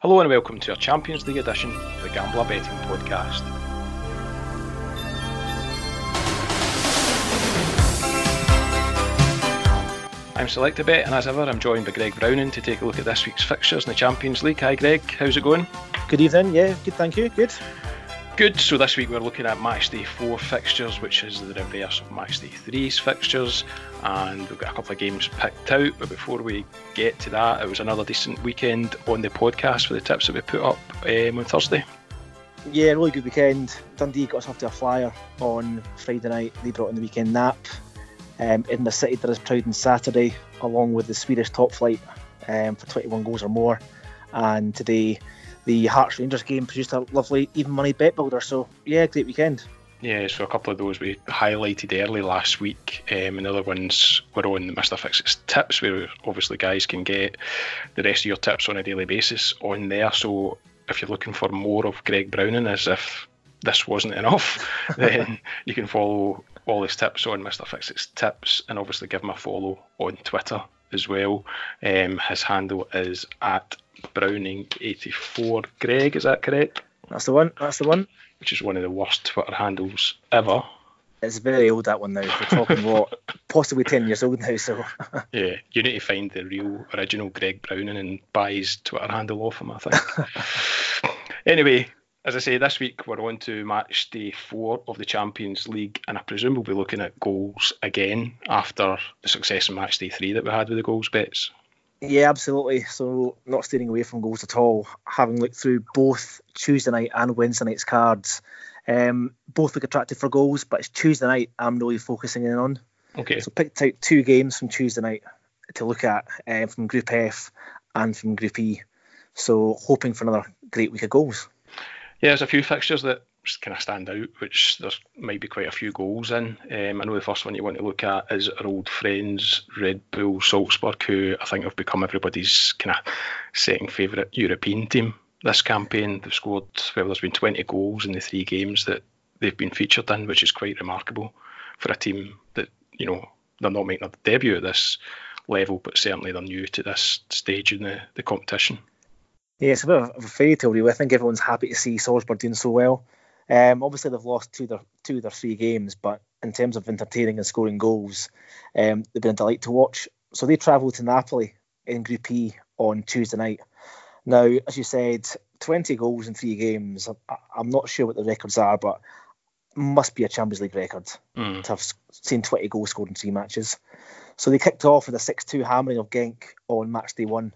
Hello and welcome to our Champions League edition of the Gambler Betting Podcast. I'm Selecta Bet, and as ever, I'm joined by Greg Browning to take a look at this week's fixtures in the Champions League. Hi, Greg. How's it going? Good evening. Yeah, good. Thank you. Good. Good. So this week we're looking at match day 4 fixtures, which is the reverse of match day 3's fixtures, and we've got a couple of games picked out. But before we get to that, it was another decent weekend on the podcast for the tips that we put up um, on Thursday. Yeah, really good weekend. Dundee got us off to a flyer on Friday night. They brought in the weekend nap. Um, in the City did us proud on Saturday, along with the Swedish top flight um, for 21 goals or more. And today, the Hearts Rangers game produced a lovely even money bet builder. So, yeah, great weekend. Yeah, so a couple of those we highlighted early last week, um, and the other ones were on the Mr. Fixits tips, where obviously guys can get the rest of your tips on a daily basis on there. So if you're looking for more of Greg Browning, as if this wasn't enough, then you can follow all his tips on Mr. Fixits tips, and obviously give him a follow on Twitter as well. Um, his handle is at Browning84. Greg, is that correct? That's the one. That's the one. Which is one of the worst Twitter handles ever. It's very old that one now. We're talking what possibly ten years old now. So yeah, you need to find the real original Greg Browning and buy his Twitter handle off him. I think. anyway, as I say, this week we're on to match day four of the Champions League, and I presume we'll be looking at goals again after the success in match day three that we had with the goals bets. Yeah, absolutely. So not steering away from goals at all. Having looked through both Tuesday night and Wednesday night's cards, um, both look attractive for goals, but it's Tuesday night I'm really focusing in on. Okay. So picked out two games from Tuesday night to look at uh, from Group F and from Group E. So hoping for another great week of goals. Yeah, there's a few fixtures that kind of stand out, which there might be quite a few goals in. Um, I know the first one you want to look at is our old friends Red Bull Salzburg, who I think have become everybody's kind of second favourite European team this campaign. They've scored, well, there's been 20 goals in the three games that they've been featured in, which is quite remarkable for a team that, you know, they're not making a debut at this level, but certainly they're new to this stage in the, the competition. Yeah, it's a bit of a fairy tale, really. I think everyone's happy to see Salzburg doing so well. Um, obviously, they've lost two of their two of their three games, but in terms of entertaining and scoring goals, um, they've been a delight to watch. So they travel to Napoli in Group E on Tuesday night. Now, as you said, 20 goals in three games. I, am not sure what the records are, but must be a Champions League record mm. to have seen 20 goals scored in three matches. So they kicked off with a 6-2 hammering of Genk on match day one.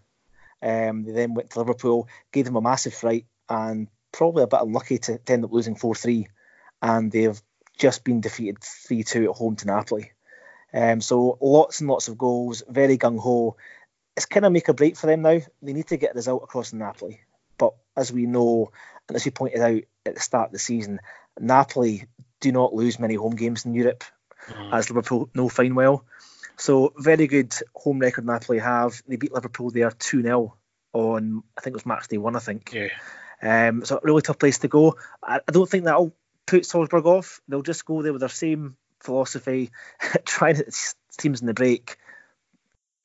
Um, they then went to Liverpool, gave them a massive fright, and probably a bit unlucky to, to end up losing 4 3. And they've just been defeated 3 2 at home to Napoli. Um, so lots and lots of goals, very gung ho. It's kind of make a break for them now. They need to get a result across Napoli. But as we know, and as we pointed out at the start of the season, Napoli do not lose many home games in Europe, mm. as Liverpool know fine well. So very good home record Napoli have. They beat Liverpool there 2 0 on, I think it was match day one, I think. Yeah. Um, so a really tough place to go. I, I don't think that'll put Salzburg off. They'll just go there with their same philosophy, trying to teams in the break.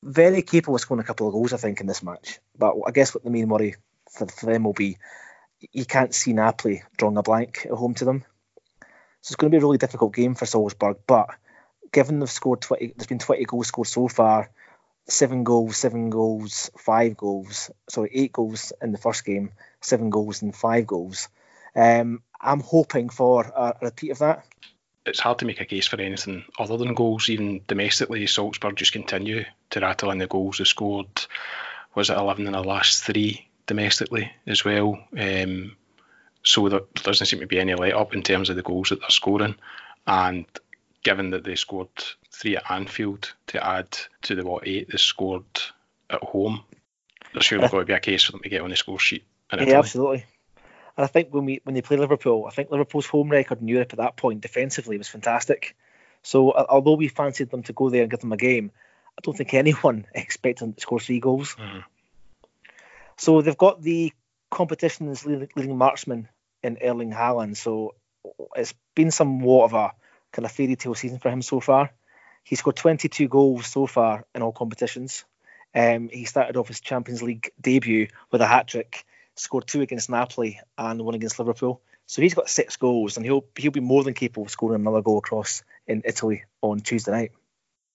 Very capable of scoring a couple of goals, I think, in this match. But I guess what the main worry for, for them will be you can't see Napoli drawing a blank at home to them. So it's going to be a really difficult game for Salzburg. But given they've scored 20, there's been 20 goals scored so far, seven goals, seven goals, five goals. Sorry, eight goals in the first game, seven goals and five goals. Um, I'm hoping for a, repeat of that. It's hard to make a case for anything other than goals. Even domestically, Salzburg just continue to rattle in the goals. They scored, was it 11 in the last three domestically as well? Um, so there doesn't seem to be any let up in terms of the goals that they're scoring. And given that they scored three at Anfield to add to the what eight they scored at home, there's surely got to be a case for them to get on the score sheet. Yeah, absolutely. And I think when we when they play Liverpool, I think Liverpool's home record in Europe at that point defensively was fantastic. So although we fancied them to go there and give them a game, I don't think anyone expected them to score three goals. Mm. So they've got the competition's leading marksman in Erling Haaland. So it's been somewhat of a kind of fairy tale season for him so far. He scored 22 goals so far in all competitions. Um, he started off his Champions League debut with a hat trick, scored two against Napoli and one against Liverpool. So he's got six goals, and he'll he'll be more than capable of scoring another goal across in Italy on Tuesday night.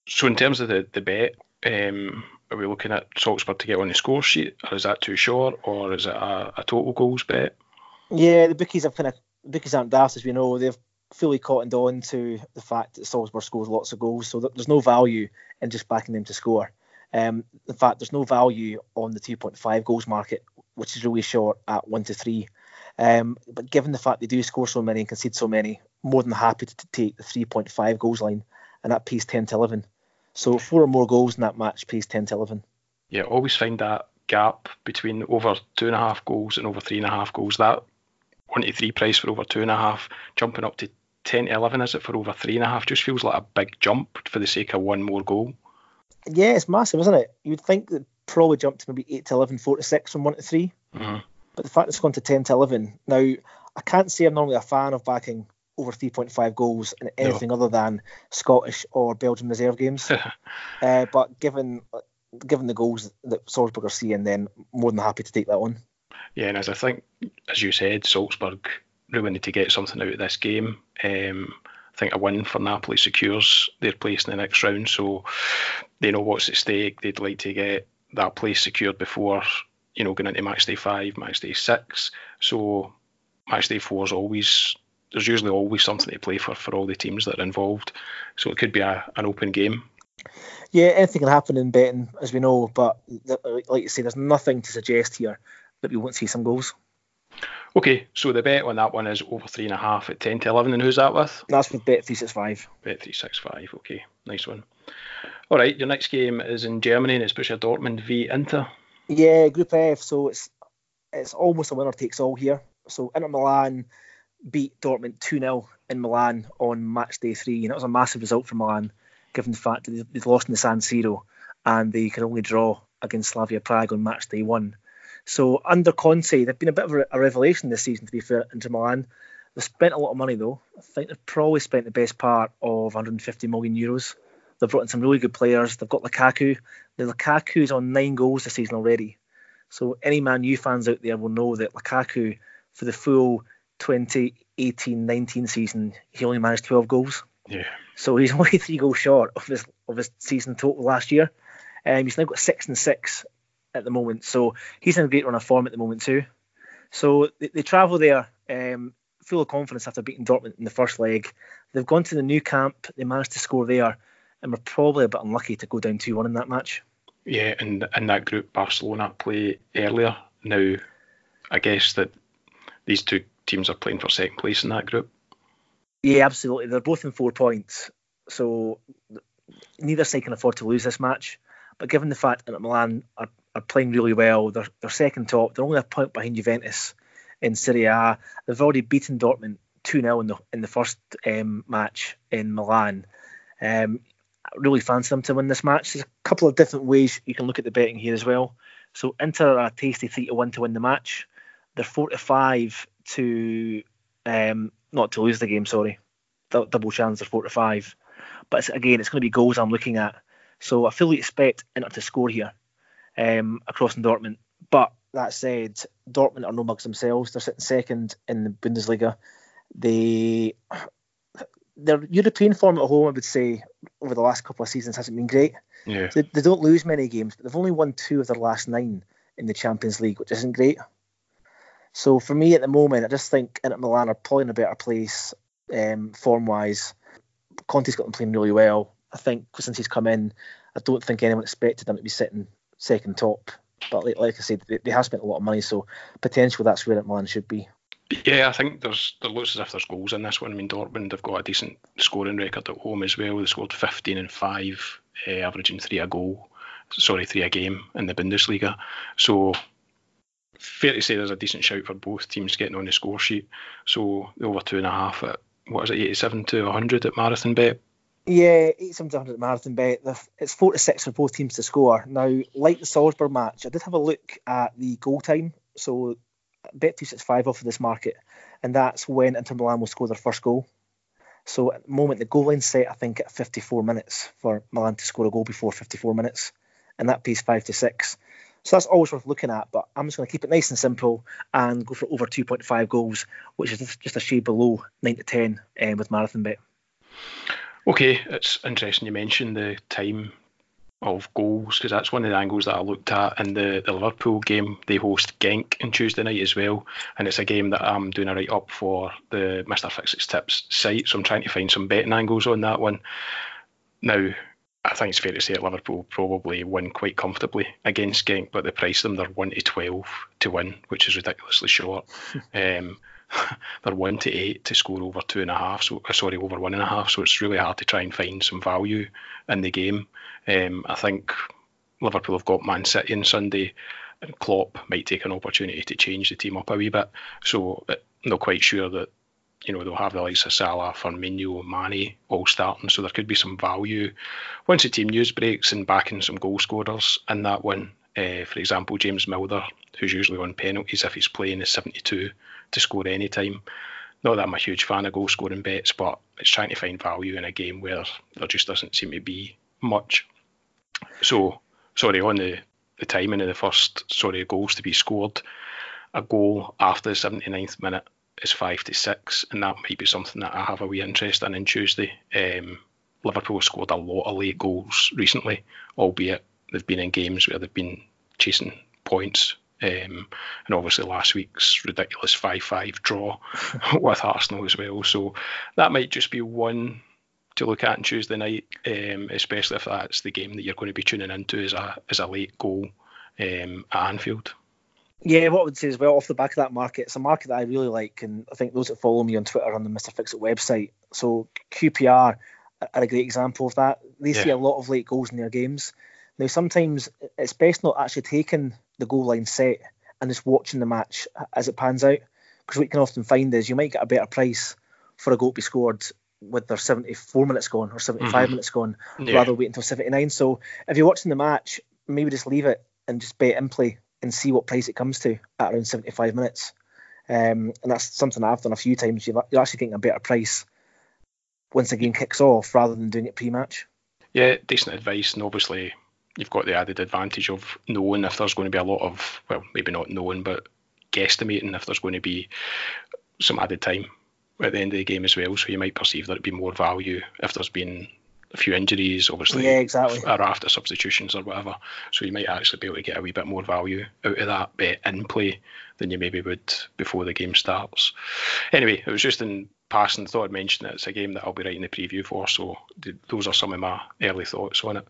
So in terms of the the bet, um, are we looking at Salzburg to get on the score sheet, or is that too short, or is it a, a total goals bet? Yeah, the bookies have kind of bookies aren't daft as we know. They've fully cottoned on to the fact that Salzburg scores lots of goals, so there's no value in just backing them to score. Um, in fact, there's no value on the 2.5 goals market, which is really short at one to three. Um, but given the fact they do score so many and concede so many, more than happy to take the 3.5 goals line, and that pays 10 to 11. So four or more goals in that match pays 10 to 11. Yeah, always find that gap between over two and a half goals and over three and a half goals. That one to three price for over two and a half, jumping up to 10 to 11, is it, for over three and a half? Just feels like a big jump for the sake of one more goal. Yeah, it's massive, isn't it? You'd think that probably jumped to maybe 8 to 11, 4 to 6 from 1 to 3. Mm-hmm. But the fact it's gone to 10 to 11. Now, I can't say I'm normally a fan of backing over 3.5 goals in anything no. other than Scottish or Belgian reserve games. uh, but given given the goals that Salzburg are seeing, then more than happy to take that one. Yeah, and as I think, as you said, Salzburg really need to get something out of this game. Um, I think a win for Napoli secures their place in the next round, so they know what's at stake. They'd like to get that place secured before you know going into match day five, match day six. So match day four is always there's usually always something to play for for all the teams that are involved. So it could be a, an open game. Yeah, anything can happen in betting, as we know. But like you say, there's nothing to suggest here that we won't see some goals. Okay, so the bet on that one is over three and a half at ten to eleven, and who's that with? That's with Bet three six five. Bet three six five. Okay, nice one. All right, your next game is in Germany, and it's Borussia Dortmund v Inter. Yeah, Group F. So it's it's almost a winner takes all here. So Inter Milan beat Dortmund 2 0 in Milan on match day three. And it was a massive result for Milan, given the fact that they'd lost in the San Siro and they could only draw against Slavia Prague on match day one. So under Conte, they've been a bit of a revelation this season, to be fair, Inter Milan. They've spent a lot of money though. I think they've probably spent the best part of 150 million euros. They've brought in some really good players. They've got Lukaku. The Lukaku's on nine goals this season already. So any Man U fans out there will know that Lukaku, for the full 2018-19 season, he only managed 12 goals. Yeah. So he's only three goals short of his of his season total last year. Um, he's now got six and six at the moment, so he's in a great run of form at the moment too. So they, they travel there um, full of confidence after beating Dortmund in the first leg. They've gone to the Nou Camp. They managed to score there, and we're probably a bit unlucky to go down two one in that match. Yeah, and in that group, Barcelona play earlier. Now, I guess that these two teams are playing for second place in that group. Yeah, absolutely. They're both in four points, so neither side can afford to lose this match. But given the fact that Milan are, are playing really well, they're, they're second top. They're only a point behind Juventus in Serie A. They've already beaten Dortmund 2 0 in the in the first um, match in Milan. Um, I really fancy them to win this match. There's a couple of different ways you can look at the betting here as well. So Inter are a tasty 3 to 1 to win the match. They're 4 to 5 to um, not to lose the game. Sorry, double chance of four to five. But it's, again, it's going to be goals I'm looking at. So I fully expect Inter to score here um, across in Dortmund. But that said, Dortmund are no mugs themselves. They're sitting second in the Bundesliga. They their European form at home, I would say, over the last couple of seasons hasn't been great. Yeah. They, they don't lose many games, but they've only won two of their last nine in the Champions League, which isn't great. So for me at the moment, I just think Inter Milan are probably in a better place um, form wise. Conte's got them playing really well. I think since he's come in, I don't think anyone expected them to be sitting second top. But like, like I said, they, they, have spent a lot of money, so potentially that's where Inter Milan should be. Yeah, I think there's there looks as if there's goals in this one. I mean, Dortmund have got a decent scoring record at home as well. They scored 15 and five, uh, averaging three a goal. Sorry, three a game in the Bundesliga. So fair to say there's a decent shout for both teams getting on the score sheet. So over two and a half at what is it, 87 to 100 at Marathon Bet? Yeah, 87 to 100 at Marathon Bet. It's 4 to 6 for both teams to score. Now, like the Salzburg match, I did have a look at the goal time. So Bet 265 off of this market, and that's when Inter Milan will score their first goal. So at the moment, the goal line set, I think, at 54 minutes for Milan to score a goal before 54 minutes, and that pays 5 to 6. So that's always worth looking at. But I'm just going to keep it nice and simple and go for over 2.5 goals, which is just a shade below 9 to 10 um, with Marathon Bet. Okay, it's interesting you mentioned the time of goals because that's one of the angles that I looked at in the, the Liverpool game. They host Genk on Tuesday night as well, and it's a game that I'm doing a write up for the Mr. Fixits Tips site. So I'm trying to find some betting angles on that one. Now, I think it's fair to say that Liverpool probably win quite comfortably against Genk, but the price of them they're one to twelve to win, which is ridiculously short. um, they're one to eight to score over two and a half. So uh, sorry, over one and a half. So it's really hard to try and find some value in the game. Um, I think Liverpool have got Man City on Sunday, and Klopp might take an opportunity to change the team up a wee bit. So uh, I'm not quite sure that you know they'll have the likes of Salah, Firmino, Mane all starting. So there could be some value once the team news breaks and backing some goal scorers in that one. Uh, for example, James Milner, who's usually on penalties if he's playing, is 72 to score any time. Not that I'm a huge fan of goal scoring bets, but it's trying to find value in a game where there just doesn't seem to be much. So, sorry, on the, the timing of the first sorry goals to be scored, a goal after the 79th minute is five to six, and that might be something that I have a wee interest in on Tuesday. Um, Liverpool scored a lot of late goals recently, albeit they've been in games where they've been chasing points um, and obviously last week's ridiculous 5 5 draw with Arsenal as well. So that might just be one to look at on Tuesday night, um, especially if that's the game that you're going to be tuning into as a, as a late goal um, at Anfield. Yeah, what I would say as well, off the back of that market, it's a market that I really like, and I think those that follow me on Twitter on the Mr. Fixit website. So QPR are a great example of that. They yeah. see a lot of late goals in their games. Now, sometimes it's best not actually taking the goal line set and just watching the match as it pans out. Because what you can often find is you might get a better price for a goal to be scored with their 74 minutes gone or 75 mm-hmm. minutes gone yeah. rather wait until 79. So if you're watching the match, maybe just leave it and just bet in play and see what price it comes to at around 75 minutes. Um, and that's something I've done a few times. You're actually getting a better price once the game kicks off rather than doing it pre-match. Yeah, decent advice, and obviously you've got the added advantage of knowing if there's going to be a lot of well, maybe not knowing, but guesstimating if there's going to be some added time at the end of the game as well. So you might perceive there'd be more value if there's been a few injuries, obviously, yeah, exactly, or after substitutions or whatever. So you might actually be able to get a wee bit more value out of that bet in play than you maybe would before the game starts. Anyway, it was just in passing. Thought I'd mention it. It's a game that I'll be writing the preview for. So th- those are some of my early thoughts on it.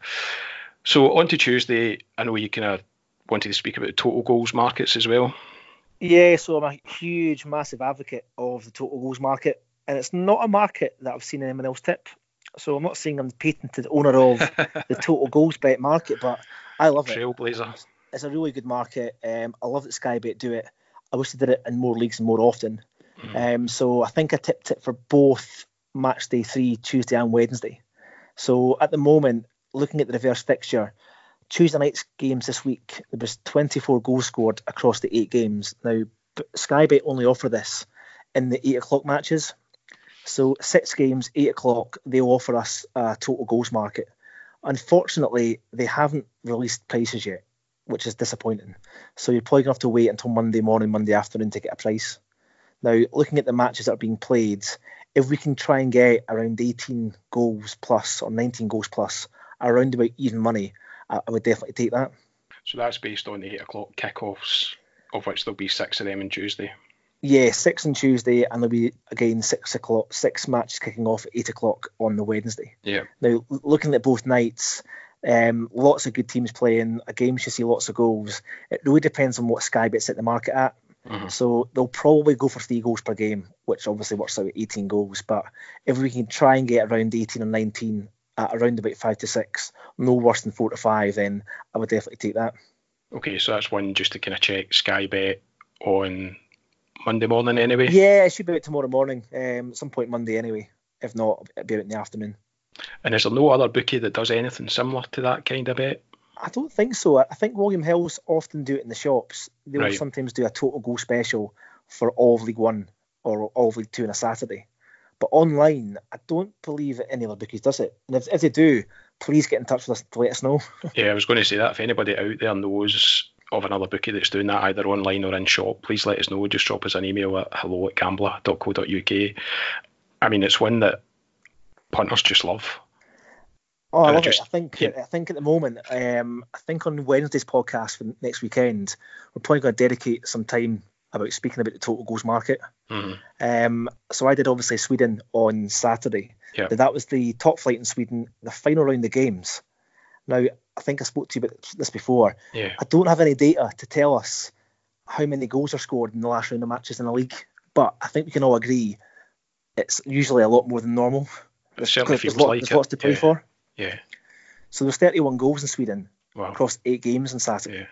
So on to Tuesday, I know you kind of wanted to speak about total goals markets as well. Yeah, so I'm a huge, massive advocate of the total goals market, and it's not a market that I've seen anyone else tip. So I'm not saying I'm the patented owner of the total goals bet market, but I love it. Trailblazer. It's a really good market. Um, I love that Sky Bet do it. I wish they did it in more leagues and more often. Mm. Um, so I think I tipped it for both match day three, Tuesday and Wednesday. So at the moment, looking at the reverse fixture, Tuesday night's games this week, there was 24 goals scored across the eight games. Now, Sky Bet only offer this in the eight o'clock matches. So six games, eight o'clock, they'll offer us a total goals market. Unfortunately, they haven't released prices yet, which is disappointing. So you're probably going to have to wait until Monday morning, Monday afternoon to get a price. Now, looking at the matches that are being played, if we can try and get around 18 goals plus or 19 goals plus, around about even money, I, I would definitely take that. So that's based on the eight o'clock kickoffs, of which there'll be six of them on Tuesday. Yeah, six on Tuesday, and there'll be again six o'clock, six matches kicking off at eight o'clock on the Wednesday. Yeah. Now, looking at both nights, um, lots of good teams playing. A game should see lots of goals. It really depends on what Sky bets at the market at. Mm-hmm. So they'll probably go for three goals per game, which obviously works out at 18 goals. But if we can try and get around 18 or 19 at around about five to six, no worse than four to five, then I would definitely take that. Okay, so that's one just to kind of check Sky Bet on Monday morning anyway. Yeah, it should be tomorrow morning, um, some point Monday anyway. If not, it'll be out in the afternoon. And is there no other bookie that does anything similar to that kind of bet? I don't think so. I think William Hills often do it in the shops. They will right. sometimes do a total goal special for all of League One or all of League Two on a Saturday. But online, I don't believe any other bookies does it. And if, if they do, please get in touch with us to let us know. yeah, I was going to say that if anybody out there knows of another bookie that's doing that either online or in shop, please let us know. Just drop us an email at hello at gambler.co.uk. I mean, it's one that punters just love. Oh, I love just, it. I think yeah. I think at the moment, um, I think on Wednesday's podcast for next weekend, we're probably going to dedicate some time about speaking about the total goals market. Mm-hmm. Um, so I did obviously Sweden on Saturday. Yeah. That was the top flight in Sweden, the final round of games. Now I think I spoke to you about this before. Yeah. I don't have any data to tell us how many goals are scored in the last round of matches in the league, but I think we can all agree it's usually a lot more than normal. It certainly there's, lot, like there's lots to play yeah. for. Yeah. So there's 31 goals in Sweden wow. across eight games on Saturday. Yeah.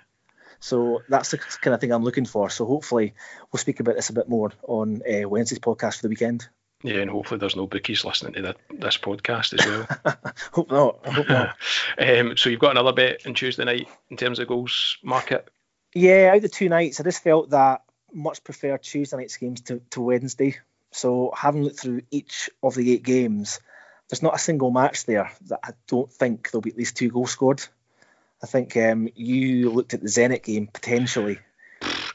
So that's the kind of thing I'm looking for. So hopefully we'll speak about this a bit more on uh, Wednesday's podcast for the weekend. Yeah, and hopefully there's no bookies listening to the, this podcast as well. hope not. Hope not. um, so you've got another bet on Tuesday night in terms of goals market. Yeah, out of the two nights, I just felt that much prefer Tuesday night's games to, to Wednesday. So having looked through each of the eight games, there's not a single match there that I don't think there'll be at least two goals scored. I think um, you looked at the Zenit game potentially.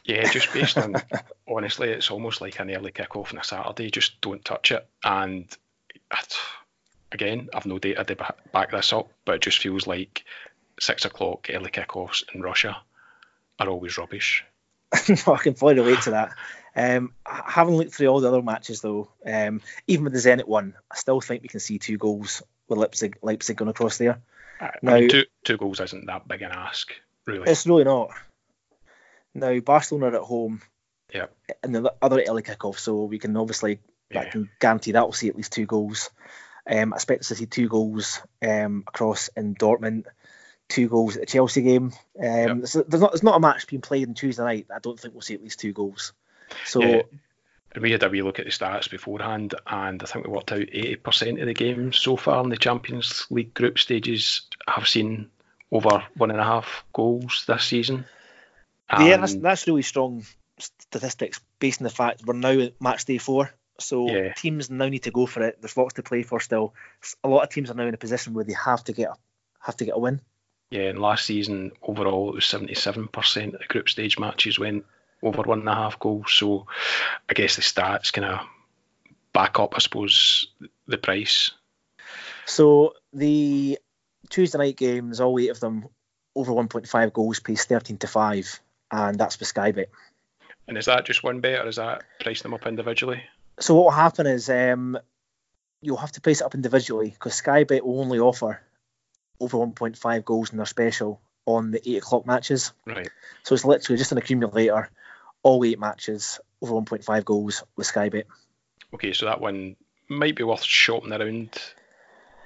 Yeah, just based on honestly, it's almost like an early kick-off on a Saturday. Just don't touch it. And again, I've no data to back this up, but it just feels like six o'clock early kick-offs in Russia are always rubbish. no, I can fully relate to that. Um, having looked through all the other matches, though, um, even with the Zenit one, I still think we can see two goals with Leipzig, Leipzig going across there. I now, mean, two, two goals isn't that big an ask, really. It's really not. Now, Barcelona are at home. Yeah. And the other early kickoff, so we can obviously yeah. I can guarantee that we'll see at least two goals. Um, I expect to see two goals um, across in Dortmund, two goals at the Chelsea game. Um, yep. there's, there's, not there's not a match being played on Tuesday night. I don't think we'll see at least two goals. So. Yeah. We had a wee look at the stats beforehand, and I think we worked out 80% of the games so far in the Champions League group stages have seen over one and a half goals this season. And yeah, that's, that's really strong statistics based on the fact we're now at match day four. So yeah. teams now need to go for it. There's lots to play for still. A lot of teams are now in a position where they have to get a, have to get a win. Yeah, and last season overall it was 77% of the group stage matches went over one and a half goals. So I guess the stats kind of back up, I suppose, the price. So the Tuesday night games, all eight of them over 1.5 goals, pays 13 to five and that's with Skybet. And is that just one bet, or is that price them up individually? So what will happen is um, you'll have to price it up individually because Skybet will only offer over 1.5 goals in their special on the eight o'clock matches. Right. So it's literally just an accumulator, all eight matches over 1.5 goals with Skybet. Okay, so that one might be worth shopping around.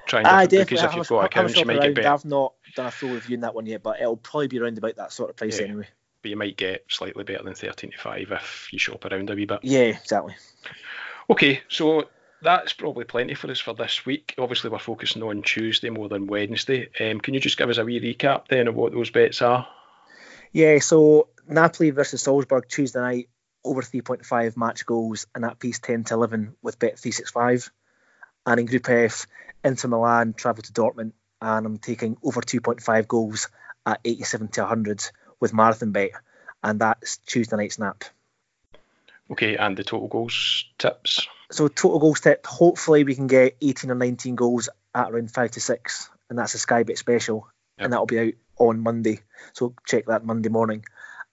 Trying to because if you've got accounts, you might get better. I've not done a full review in that one yet, but it'll probably be around about that sort of price yeah. anyway but you might get slightly better than 13 to 5 if you shop around a wee bit. Yeah, exactly. Okay, so that's probably plenty for us for this week. Obviously, we're focusing on Tuesday more than Wednesday. Um, can you just give us a wee recap then of what those bets are? Yeah, so Napoli versus Salzburg Tuesday night, over 3.5 match goals, and that piece 10 to 11 with Bet365. And in Group F, Inter Milan travel to Dortmund, and I'm taking over 2.5 goals at 87 to 100 with Marathon Bet, and that's Tuesday night snap. Okay, and the total goals tips? So total goals tip, hopefully we can get 18 or 19 goals at around 5 to 6, and that's a Sky Bet special, yep. and that'll be out on Monday. So check that Monday morning.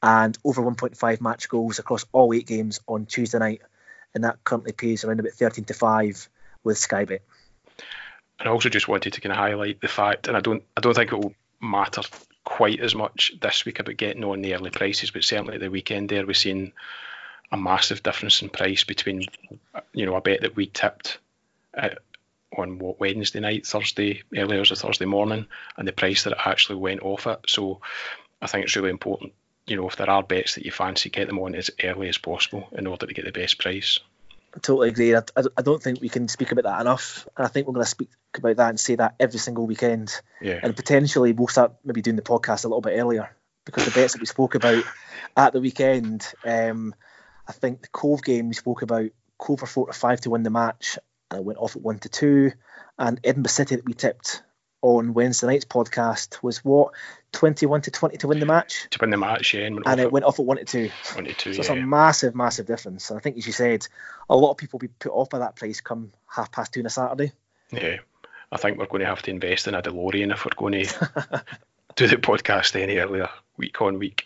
And over 1.5 match goals across all eight games on Tuesday night, and that currently pays around about 13 to 5 with Sky Bet. And I also just wanted to kind of highlight the fact, and I don't, I don't think it will matter quite as much this week about getting on the early prices, but certainly at the weekend there we've seen a massive difference in price between, you know, a bet that we tipped at, on what Wednesday night, Thursday, early hours of Thursday morning, and the price that it actually went off at. So I think it's really important, you know, if there are bets that you fancy, get them on as early as possible in order to get the best price. I totally agree. I, I, don't think we can speak about that enough. And I think we're going to speak about that and say that every single weekend. Yeah. And potentially we'll start maybe doing the podcast a little bit earlier because the bets that we spoke about at the weekend, um, I think the Cove game we spoke about, Cove for four to five to win the match, and it went off at one to two. And Edinburgh City that we tipped on Wednesday night's podcast was what 21 to 20 to win the match. To win the match, yeah, and, and it went off at one to two. One to two, so yeah. it's a massive, massive difference. And I think, as you said, a lot of people will be put off by that price come half past two on a Saturday. Yeah, I think we're going to have to invest in a DeLorean if we're going to do the podcast any earlier, week on week.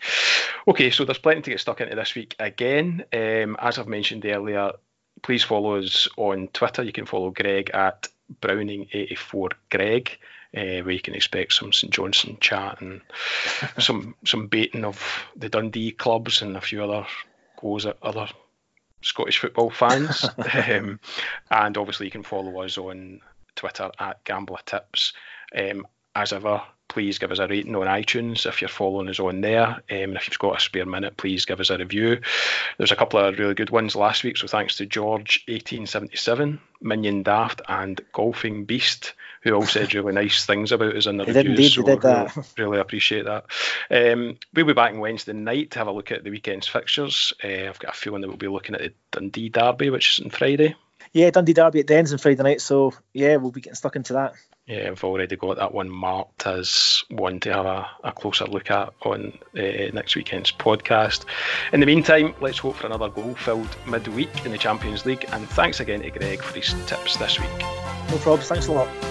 Okay, so there's plenty to get stuck into this week again. Um, as I've mentioned earlier, please follow us on Twitter. You can follow Greg at Browning84Greg. Uh, where you can expect some St Johnstone chat and some some baiting of the Dundee clubs and a few other goes at other Scottish football fans. um, and obviously, you can follow us on Twitter at Gambler Tips. Um, as ever, please give us a rating on iTunes if you're following us on there. Um, and if you've got a spare minute, please give us a review. There's a couple of really good ones last week, so thanks to George1877, Minion Daft, and Golfing Beast, who all said really nice things about us in the They reviews. did indeed, so did really, that. really appreciate that. Um, we'll be back on Wednesday night to have a look at the weekend's fixtures. Uh, I've got a feeling that we'll be looking at the Dundee Derby, which is on Friday. Yeah, Dundee Derby at Dens on Friday night, so yeah, we'll be getting stuck into that. Yeah, I've already got that one marked as one to have a, a closer look at on uh, next weekend's podcast. In the meantime, let's hope for another goal filled midweek in the Champions League. And thanks again to Greg for his tips this week. No problems. Thanks a lot.